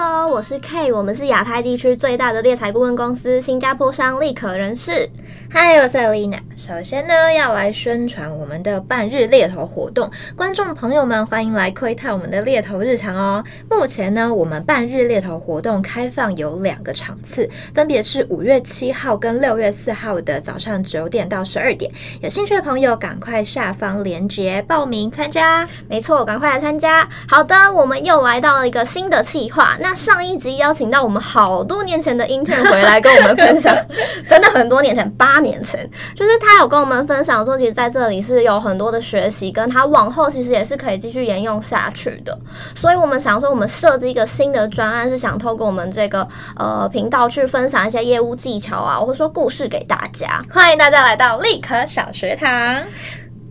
Hello，我是 K，我们是亚太地区最大的猎才顾问公司——新加坡商立可人事。嗨，我是 Alina。首先呢，要来宣传我们的半日猎头活动，观众朋友们欢迎来窥探我们的猎头日常哦。目前呢，我们半日猎头活动开放有两个场次，分别是五月七号跟六月四号的早上九点到十二点。有兴趣的朋友，赶快下方链接报名参加。没错，赶快来参加。好的，我们又来到了一个新的企划。那上一集邀请到我们好多年前的 intern 回来跟我们分享，真的很多年前八。年前，就是他他有跟我们分享说，其实在这里是有很多的学习，跟他往后其实也是可以继续沿用下去的。所以，我们想说，我们设置一个新的专案，是想透过我们这个呃频道去分享一些业务技巧啊，或者说故事给大家。欢迎大家来到立可小学堂。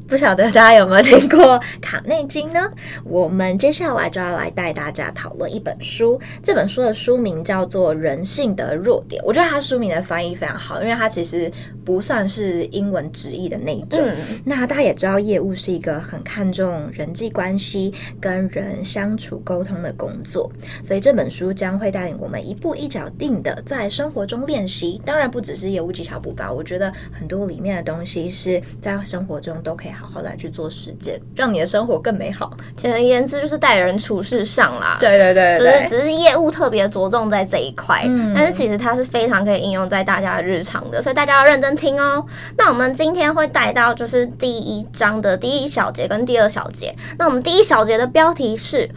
不晓得大家有没有听过卡内基呢？我们接下来就要来带大家讨论一本书。这本书的书名叫做《人性的弱点》。我觉得它书名的翻译非常好，因为它其实不算是英文直译的那种。嗯、那大家也知道，业务是一个很看重人际关系、跟人相处沟通的工作，所以这本书将会带领我们一步一脚印的在生活中练习。当然，不只是业务技巧部分，我觉得很多里面的东西是在生活中都可以。好好来去做实践，让你的生活更美好。简而言之，就是待人处事上啦。对对对，对，就是只是业务特别着重在这一块，嗯，但是其实它是非常可以应用在大家的日常的，所以大家要认真听哦。那我们今天会带到就是第一章的第一小节跟第二小节。那我们第一小节的标题是。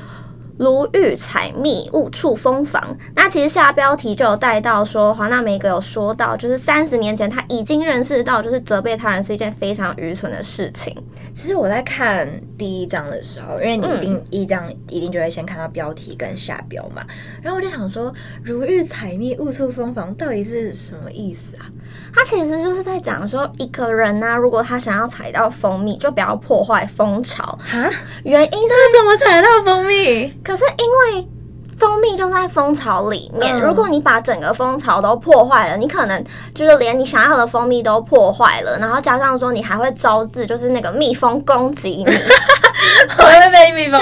如遇采蜜，误触蜂房。那其实下标题就有带到说，华纳梅格有说到，就是三十年前他已经认识到，就是责备他人是一件非常愚蠢的事情。其实我在看第一章的时候，因为你一定一章一定就会先看到标题跟下标嘛，然后我就想说，如遇采蜜，误触蜂房到底是什么意思啊？他其实就是在讲说，一个人呢、啊，如果他想要采到蜂蜜，就不要破坏蜂巢啊。原因是什么采到蜂蜜？可是因为蜂蜜就在蜂巢里面，嗯、如果你把整个蜂巢都破坏了，你可能就是连你想要的蜂蜜都破坏了，然后加上说你还会招致就是那个蜜蜂攻击你，我会被蜜蜂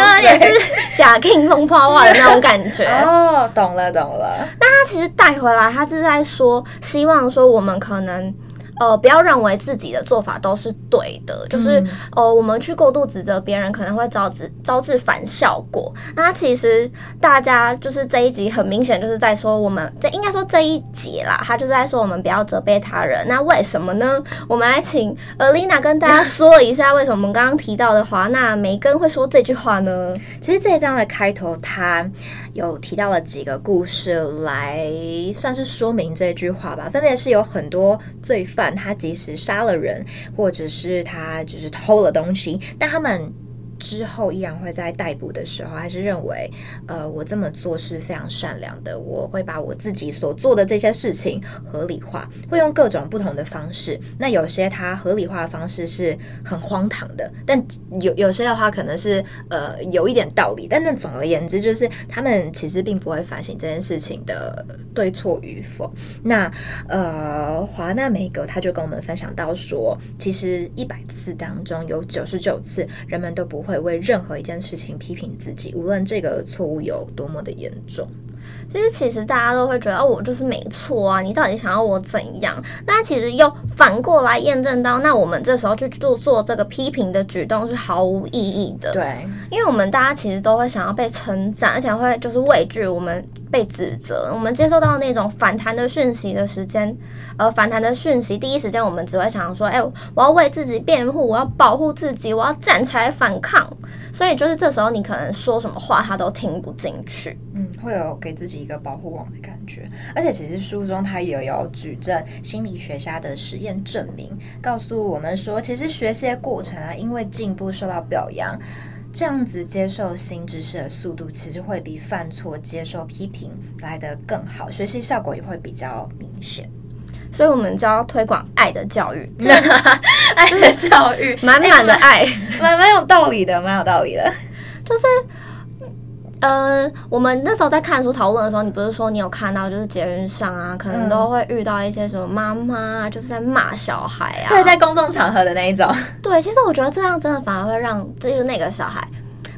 假 king 蜂泡化的那种感觉。哦，懂了懂了。那他其实带回来，他是在说，希望说我们可能。呃，不要认为自己的做法都是对的，就是、嗯、呃，我们去过度指责别人，可能会招致招致反效果。那其实大家就是这一集很明显就是在说我们，这应该说这一节啦，他就是在说我们不要责备他人。那为什么呢？我们来请 Alina 跟大家说一下，为什么我们刚刚提到的华纳梅根会说这句话呢？其实这一章的开头，他有提到了几个故事来算是说明这句话吧，分别是有很多罪犯。他即使杀了人，或者是他就是偷了东西，但他们。之后依然会在逮捕的时候，还是认为，呃，我这么做是非常善良的。我会把我自己所做的这些事情合理化，会用各种不同的方式。那有些他合理化的方式是很荒唐的，但有有些的话可能是呃有一点道理。但那总而言之，就是他们其实并不会反省这件事情的对错与否。那呃，华纳梅格他就跟我们分享到说，其实一百次当中有九十九次人们都不会。为任何一件事情批评自己，无论这个错误有多么的严重。其实，其实大家都会觉得，哦，我就是没错啊，你到底想要我怎样？那其实又反过来验证到，那我们这时候去做做这个批评的举动是毫无意义的。对，因为我们大家其实都会想要被称赞，而且会就是畏惧我们被指责。我们接受到那种反弹的讯息的时间，呃，反弹的讯息，第一时间我们只会想说，哎，我要为自己辩护，我要保护自己，我要站起来反抗。所以就是这时候，你可能说什么话，他都听不进去。嗯，会有给自己。一个保护网的感觉，而且其实书中他也有举证心理学家的实验证明，告诉我们说，其实学习的过程啊，因为进步受到表扬，这样子接受新知识的速度，其实会比犯错接受批评来得更好，学习效果也会比较明显。所以，我们就要推广爱的教育，爱的教育，满满的爱，蛮蛮有道理的，蛮有道理的，就是。呃，我们那时候在看书讨论的时候，你不是说你有看到，就是捷运上啊，可能都会遇到一些什么妈妈啊，就是在骂小孩啊。对，在公众场合的那一种。对，其实我觉得这样真的反而会让，就是那个小孩。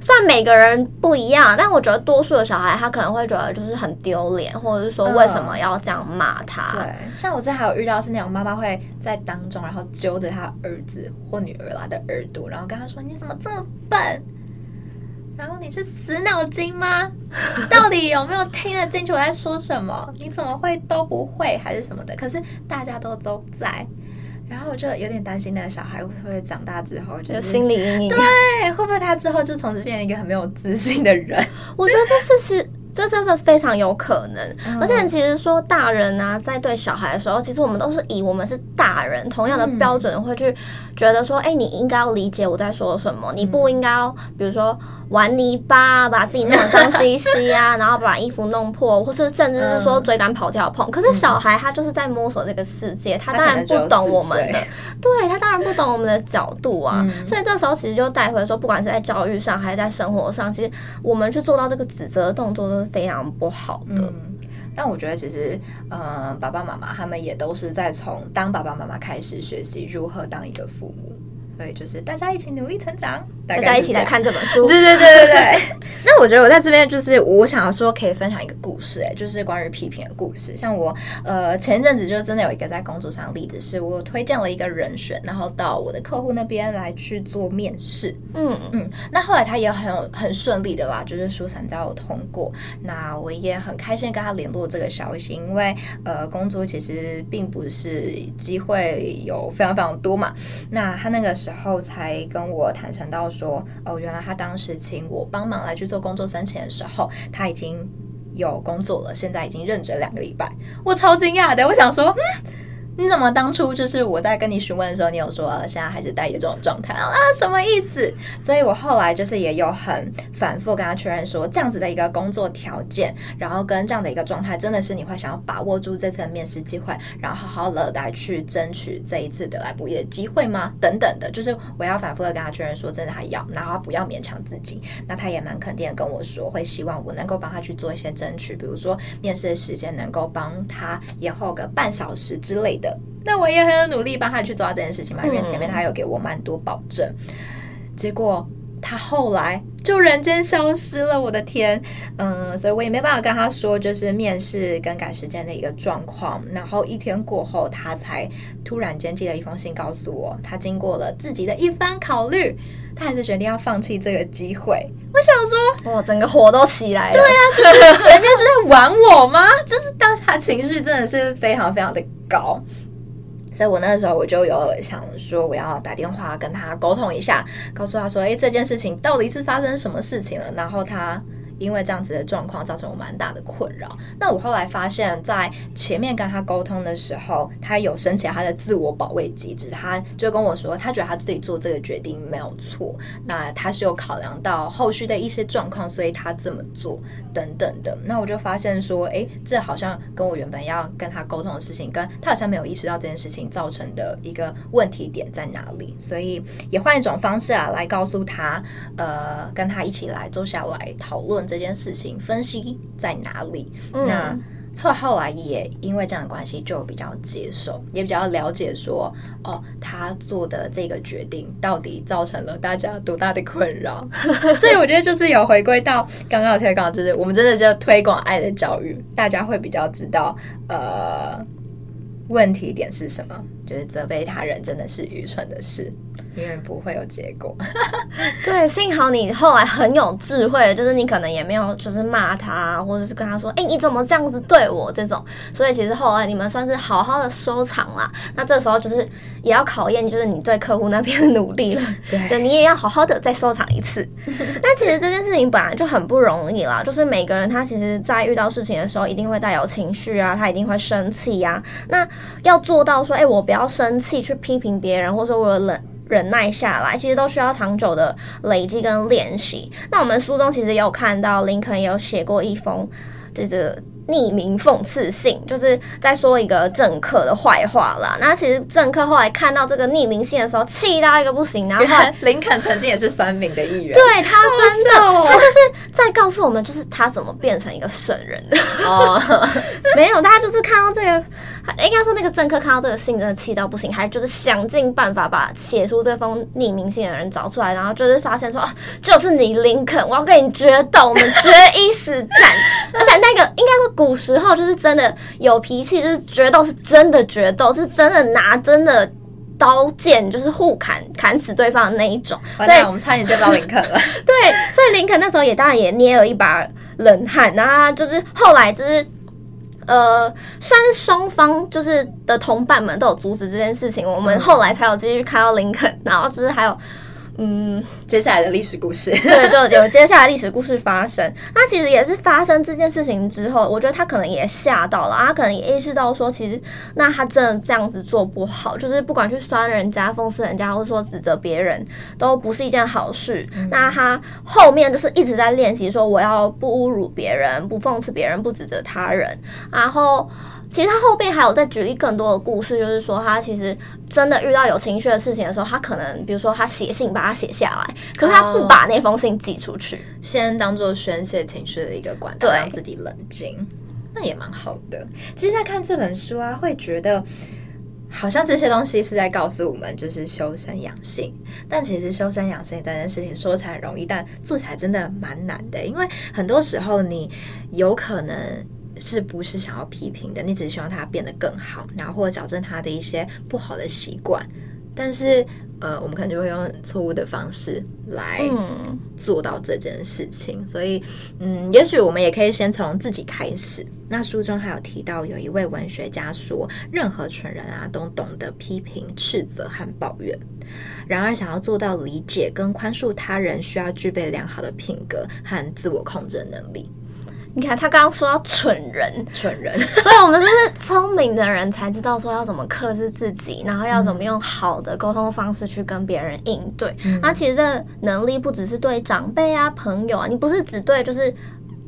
虽然每个人不一样，但我觉得多数的小孩他可能会觉得就是很丢脸，或者是说为什么要这样骂他？对，像我之前还有遇到是那种妈妈会在当中，然后揪着他儿子或女儿来的耳朵，然后跟他说：“你怎么这么笨？然后你是死脑筋吗？到底有没有听得进去我在说什么？你怎么会都不会还是什么的？可是大家都都在。”然后我就有点担心那个小孩会不会长大之后就是心理阴影，对，会不会他之后就从此变成一个很没有自信的人？我觉得这是是 这真的非常有可能。嗯、而且其实说大人啊，在对小孩的时候，其实我们都是以我们是大人同样的标准会去觉得说，哎、嗯，你应该要理解我在说什么，你不应该要，比如说。玩泥巴，把自己弄得脏兮兮啊，然后把衣服弄破，或是甚至是说追赶跑跳碰。可是小孩他就是在摸索这个世界，他当然不懂我们的，对，他当然不懂我们的角度啊。所以这时候其实就带回说，不管是在教育上还是在生活上，其实我们去做到这个指责的动作都是非常不好的。但我觉得其实，呃，爸爸妈妈他们也都是在从当爸爸妈妈开始学习如何当一个父母。对，就是大家一起努力成长，大家一起来看这本书。对对对对对。那我觉得我在这边就是我想要说，可以分享一个故事，哎，就是关于批评的故事。像我呃前一阵子就真的有一个在工作上的例子，是我推荐了一个人选，然后到我的客户那边来去做面试。嗯嗯。那后来他也很有很顺利的啦，就是书审都有通过。那我也很开心跟他联络这个消息，因为呃工作其实并不是机会有非常非常多嘛。那他那个时候。然后才跟我坦诚到说，哦，原来他当时请我帮忙来去做工作申请的时候，他已经有工作了，现在已经任职两个礼拜，我超惊讶的，我想说，嗯。你怎么当初就是我在跟你询问的时候，你有说现在还是待业这种状态啊？什么意思？所以我后来就是也有很反复跟他确认说，这样子的一个工作条件，然后跟这样的一个状态，真的是你会想要把握住这次的面试机会，然后好好的来去争取这一次得来不易的机会吗？等等的，就是我要反复的跟他确认说，真的还要，然后不要勉强自己。那他也蛮肯定的跟我说，会希望我能够帮他去做一些争取，比如说面试的时间能够帮他延后个半小时之类的。那我也很有努力帮他去做到这件事情嘛，因为前面他有给我蛮多保证，结果他后来就人间消失了，我的天，嗯，所以我也没办法跟他说就是面试更改时间的一个状况。然后一天过后，他才突然间寄了一封信告诉我，他经过了自己的一番考虑，他还是决定要放弃这个机会。我想说，哇，整个火都起来了。对啊，就是 前面是在玩我吗？就是当下情绪真的是非常非常的高。所以我那个时候我就有想说，我要打电话跟他沟通一下，告诉他说，诶，这件事情到底是发生什么事情了？然后他。因为这样子的状况造成我蛮大的困扰。那我后来发现，在前面跟他沟通的时候，他有升起他的自我保卫机制，他就跟我说，他觉得他自己做这个决定没有错。那他是有考量到后续的一些状况，所以他这么做等等的。那我就发现说，诶，这好像跟我原本要跟他沟通的事情，跟他好像没有意识到这件事情造成的一个问题点在哪里。所以也换一种方式啊，来告诉他，呃，跟他一起来坐下来讨论。这件事情分析在哪里？嗯、那他后来也因为这样的关系，就比较接受，也比较了解说，哦，他做的这个决定到底造成了大家多大的困扰。所以我觉得就是有回归到刚刚的推广，就是我们真的就推广爱的教育，大家会比较知道，呃，问题点是什么，就是责备他人真的是愚蠢的事。永远不会有结果。对，幸好你后来很有智慧，就是你可能也没有就是骂他，或者是跟他说：“哎，你怎么这样子对我？”这种，所以其实后来你们算是好好的收场啦。那这时候就是也要考验，就是你对客户那边的努力了。对，就你也要好好的再收场一次。那其实这件事情本来就很不容易啦，就是每个人他其实在遇到事情的时候，一定会带有情绪啊，他一定会生气呀。那要做到说：“哎，我不要生气去批评别人，或者说我冷。”忍耐下来，其实都需要长久的累积跟练习。那我们书中其实也有看到，林肯有写过一封，就是匿名讽刺信，就是在说一个政客的坏话啦。那其实政客后来看到这个匿名信的时候，气到一个不行。然后林肯曾经也是三名的议员，对他真的，哦、他就是在告诉我们，就是他怎么变成一个圣人的。哦，没有，大家就是看到这个。应该说那个政客看到这个信真的气到不行，还就是想尽办法把写出这封匿名信的人找出来，然后就是发现说，啊，就是你林肯，我要跟你决斗，我们决一死战。而且那个应该说古时候就是真的有脾气，就是决斗是真的决斗，是真的拿真的。刀剑就是互砍，砍死对方的那一种。所以我们差点见到林肯了。对，所以林肯那时候也当然也捏了一把冷汗。然后就是后来就是，呃，算是双方就是的同伴们都有阻止这件事情，我们后来才有继续看到林肯。然后就是还有。嗯，接下来的历史故事，对，就有接下来历史故事发生。那其实也是发生这件事情之后，我觉得他可能也吓到了，他可能也意识到说，其实那他真的这样子做不好，就是不管去酸人家、讽刺人家，或者说指责别人，都不是一件好事。嗯、那他后面就是一直在练习说，我要不侮辱别人、不讽刺别人、不指责他人，然后。其实他后边还有在举例更多的故事，就是说他其实真的遇到有情绪的事情的时候，他可能比如说他写信把它写下来，可是他不把那封信寄出去，先当做宣泄情绪的一个管道，让自己冷静，那也蛮好的。其实，在看这本书啊，会觉得好像这些东西是在告诉我们，就是修身养性。但其实修身养性这件事情说起来容易，但做起来真的蛮难的，因为很多时候你有可能。是不是想要批评的？你只是希望他变得更好，然后或者矫正他的一些不好的习惯。但是，呃，我们可能就会用错误的方式来做到这件事情。嗯、所以，嗯，也许我们也可以先从自己开始。那书中还有提到，有一位文学家说，任何蠢人啊，都懂得批评、斥责和抱怨。然而，想要做到理解跟宽恕他人，需要具备良好的品格和自我控制能力。你看，他刚刚说到蠢人，蠢人，所以我们就是聪明的人才知道说要怎么克制自己，然后要怎么用好的沟通方式去跟别人应对。嗯、那其实这能力不只是对长辈啊、朋友啊，你不是只对就是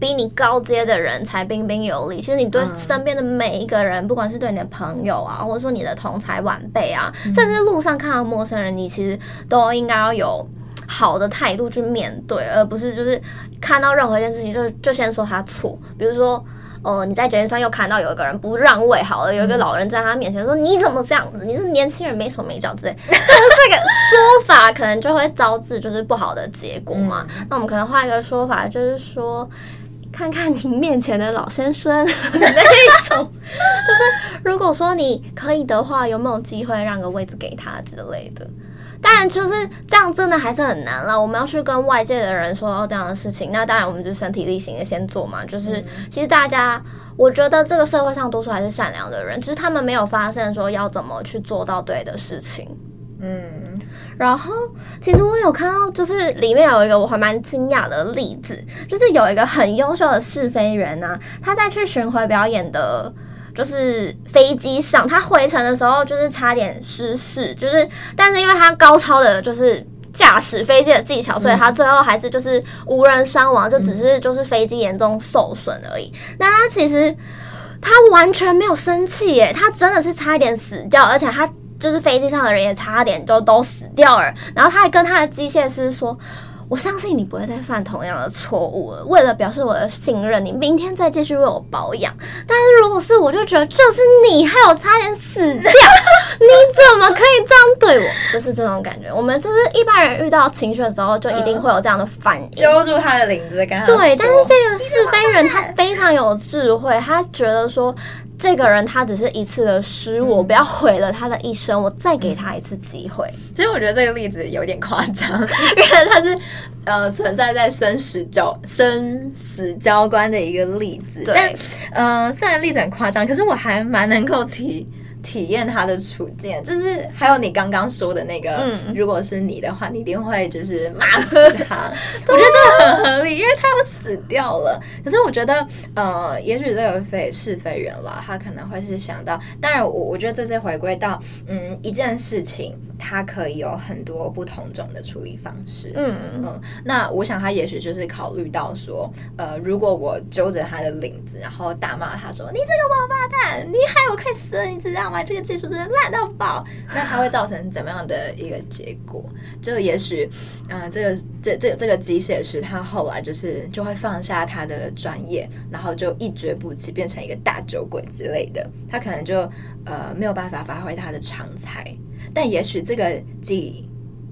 比你高阶的人才彬彬有礼。其实你对身边的每一个人，嗯、不管是对你的朋友啊，或者说你的同才晚辈啊，嗯、甚至路上看到陌生人，你其实都应该要有。好的态度去面对，而不是就是看到任何一件事情就就先说他错。比如说，呃，你在捷运上又看到有一个人不让位，好了，有一个老人在他面前说：“你怎么这样子？你是年轻人，没手没脚之类。”就 是这个说法可能就会招致就是不好的结果嘛。嗯、那我们可能换一个说法，就是说，看看你面前的老先生 那一种，就是如果说你可以的话，有没有机会让个位置给他之类的？当然，就是这样，真的还是很难了。我们要去跟外界的人说到这样的事情，那当然我们就身体力行的先做嘛。就是其实大家，我觉得这个社会上多数还是善良的人，只是他们没有发现说要怎么去做到对的事情。嗯，然后其实我有看到，就是里面有一个我还蛮惊讶的例子，就是有一个很优秀的试飞员呢、啊，他在去巡回表演的。就是飞机上，他回程的时候就是差点失事，就是但是因为他高超的就是驾驶飞机的技巧，所以他最后还是就是无人伤亡，就只是就是飞机严重受损而已。那他其实他完全没有生气耶，他真的是差一点死掉，而且他就是飞机上的人也差点就都死掉了。然后他还跟他的机械师说。我相信你不会再犯同样的错误了。为了表示我的信任，你明天再继续为我保养。但是如果是我，就觉得就是你害我差点死掉，你怎么可以这样对我？就是这种感觉。我们就是一般人遇到情绪的时候，就一定会有这样的反应，揪住他的领子，跟他。对，但是这个是非人他非常有智慧，他觉得说。这个人他只是一次的失误，我不要毁了他的一生，我再给他一次机会。其实我觉得这个例子有点夸张，因为他是呃存在在生死交生死交关的一个例子。对但呃虽然例子很夸张，可是我还蛮能够提。体验他的处境，就是还有你刚刚说的那个，嗯、如果是你的话，你一定会就是骂死他。我觉得这个很合理，因为他要死掉了。可是我觉得，呃，也许这个非是非人了，他可能会是想到，当然我我觉得这是回归到，嗯，一件事情，他可以有很多不同种的处理方式。嗯嗯，那我想他也许就是考虑到说，呃，如果我揪着他的领子，然后大骂他说：“你这个王八蛋，你害我快死了，你知道吗？”吗？这个技术真的烂到爆。那它会造成怎么样的一个结果？就也许，嗯、呃，这个这这这个机械师他后来就是就会放下他的专业，然后就一蹶不起，变成一个大酒鬼之类的。他可能就呃没有办法发挥他的长才。但也许这个机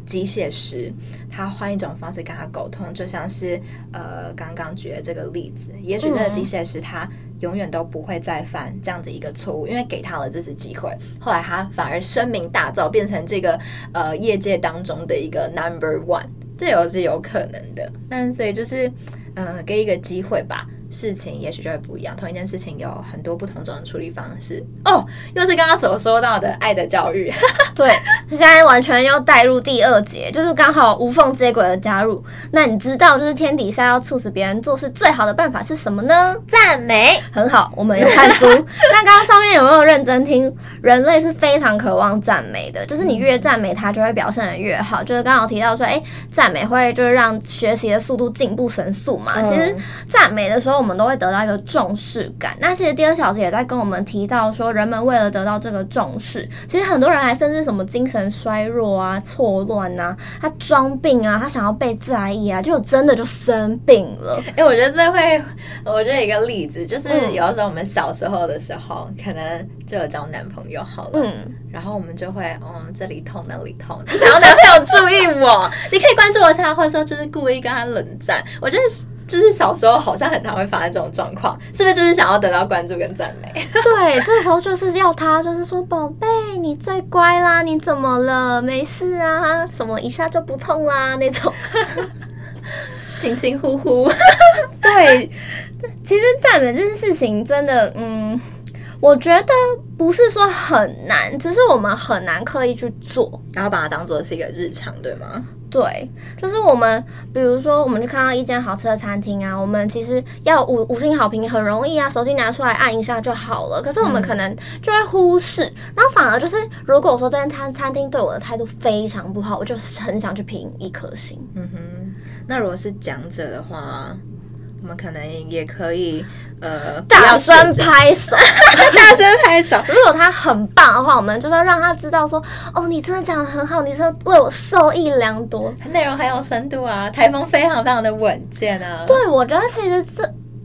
机械师，他换一种方式跟他沟通，就像是呃刚刚举的这个例子，也许这个机械师他永远都不会再犯这样的一个错误，因为给他了这次机会，后来他反而声名大噪，变成这个呃业界当中的一个 number one，这也是有可能的。但所以就是呃给一个机会吧。事情也许就会不一样，同一件事情有很多不同种的处理方式。哦，又是刚刚所说到的爱的教育。对，他现在完全又带入第二节，就是刚好无缝接轨的加入。那你知道，就是天底下要促使别人做事最好的办法是什么呢？赞美。很好，我们有看书。那刚刚上面有没有认真听？人类是非常渴望赞美的，就是你越赞美他，就会表现的越好。就是刚好提到说，哎，赞美会就是让学习的速度进步神速嘛。嗯、其实赞美的时候。我们都会得到一个重视感。那其实第二小节也在跟我们提到说，人们为了得到这个重视，其实很多人还甚至什么精神衰弱啊、错乱啊，他装病啊，他想要被在意啊，就真的就生病了。哎、欸，我觉得这会，我觉得一个例子就是，有的时候我们小时候的时候，嗯、可能就有交男朋友好了，嗯，然后我们就会，嗯，这里痛那里痛，就想要男朋友注意我，你可以关注我一下，或者说就是故意跟他冷战。我觉得。就是小时候好像很常会发生这种状况，是不是？就是想要得到关注跟赞美？对，这时候就是要他，就是说宝贝，你最乖啦，你怎么了？没事啊，什么一下就不痛啦那种，轻轻呼呼。对，其实赞美这件事情真的，嗯，我觉得不是说很难，只是我们很难刻意去做，然后把它当做是一个日常，对吗？对，就是我们，比如说，我们去看到一间好吃的餐厅啊，我们其实要五五星好评很容易啊，手机拿出来按一下就好了。可是我们可能就会忽视，嗯、然后反而就是，如果说这间餐餐厅对我的态度非常不好，我就很想去评一颗星。嗯哼，那如果是讲者的话。我们可能也可以，呃，大声拍手，大声拍手。如果他很棒的话，我们就是要让他知道说，哦，你真的讲的很好，你真的为我受益良多，内容很有深度啊，台风非常非常的稳健啊。对，我觉得其实这。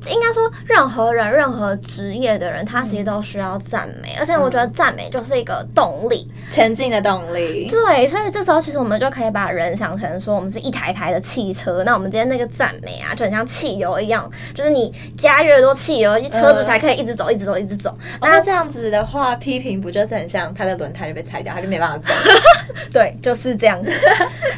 应该说，任何人、任何职业的人，他其实都需要赞美，嗯、而且我觉得赞美就是一个动力，前进的动力。对，所以这时候其实我们就可以把人想成说，我们是一台台的汽车。那我们今天那个赞美啊，就很像汽油一样，就是你加越多汽油，车子才可以一直走、一直走、一直走。那这样子的话，批评不就是很像它的轮胎就被拆掉，它就没办法走？对，就是这样子。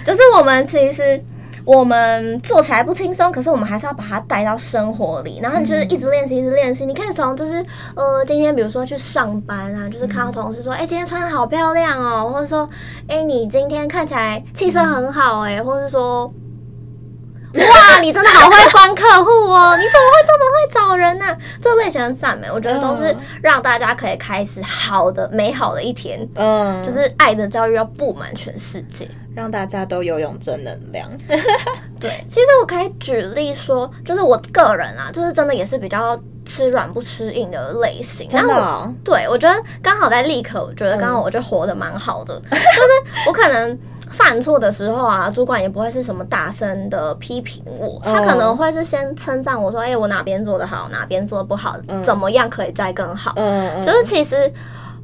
就是我们其实。我们做起来不轻松，可是我们还是要把它带到生活里，然后你就是一直练习，一直练习。你可以从就是呃，今天比如说去上班啊，就是看到同事说，哎、欸，今天穿的好漂亮哦，或者说，哎、欸，你今天看起来气色很好，哎，或者是说，哇，你真的好会关客户哦，你怎么会这么会找人呢、啊？这类型的赞美，我觉得都是让大家可以开始好的、美好的一天。嗯，就是爱的教育要布满全世界。让大家都拥有正能量。对，其实我可以举例说，就是我个人啊，就是真的也是比较吃软不吃硬的类型。真的、哦？对，我觉得刚好在立刻，我觉得刚好我就活得蛮好的。嗯、就是我可能犯错的时候啊，主管也不会是什么大声的批评我，他可能会是先称赞我说：“哎、欸，我哪边做的好，哪边做的不好，嗯、怎么样可以再更好。嗯”嗯，就是其实。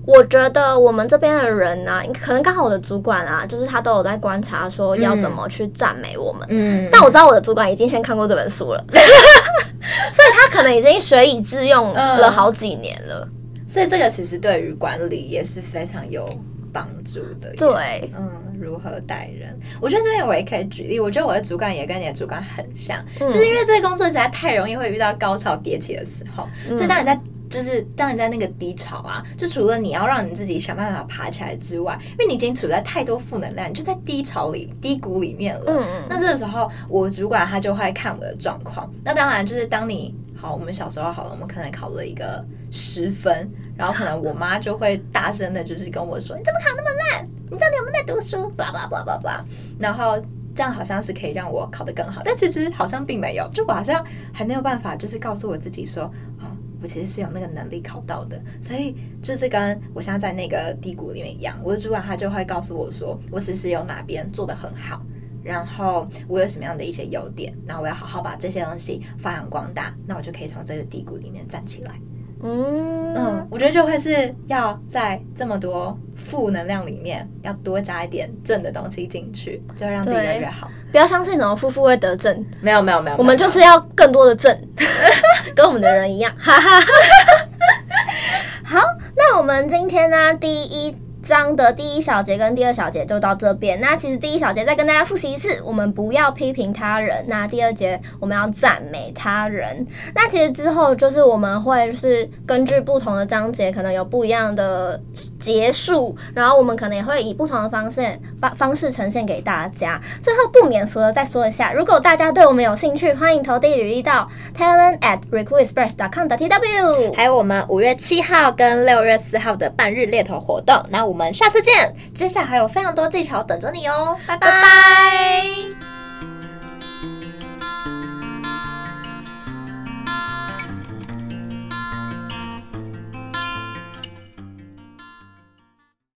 我觉得我们这边的人啊，可能刚好我的主管啊，就是他都有在观察，说要怎么去赞美我们。嗯，但我知道我的主管已经先看过这本书了，所以他可能已经学以致用了好几年了。嗯，所以这个其实对于管理也是非常有帮助的。对，嗯，如何待人？我觉得这边我也可以举例。我觉得我的主管也跟你的主管很像，嗯，就是因为这个工作实在太容易会遇到高潮迭起的时候，嗯，所以当你在。就是当你在那个低潮啊，就除了你要让你自己想办法爬起来之外，因为你已经处在太多负能量，你就在低潮里、低谷里面了。嗯嗯。那这个时候，我主管他就会看我的状况。那当然就是当你好，我们小时候好了，我们可能考了一个十分，然后可能我妈就会大声的，就是跟我说：“你怎么考那么烂？你到底有没有在读书？”巴拉巴拉巴拉巴拉。然后这样好像是可以让我考得更好，但其实好像并没有，就我好像还没有办法，就是告诉我自己说。哦我其实是有那个能力考到的。所以就是跟我现在在那个低谷里面一样，我的主管他就会告诉我说，我其实有哪边做得很好，然后我有什么样的一些优点，那我要好好把这些东西发扬光大，那我就可以从这个低谷里面站起来。嗯嗯，我觉得就会是要在这么多负能量里面，要多加一点正的东西进去，就会让自己越来越好。不要相信什么负负会得正，没有没有没有，我们就是要更多的正，跟我们的人一样。哈哈。好，那我们今天呢，第一。章的第一小节跟第二小节就到这边。那其实第一小节再跟大家复习一次，我们不要批评他人。那第二节我们要赞美他人。那其实之后就是我们会是根据不同的章节，可能有不一样的结束，然后我们可能也会以不同的方式方方式呈现给大家。最后不免俗的再说一下，如果大家对我们有兴趣，欢迎投递履历到 talent at recruitexpress.com.tw。还有我们五月七号跟六月四号的半日猎头活动。那我。我们下次见，接下来还有非常多技巧等着你哦，拜拜。拜拜。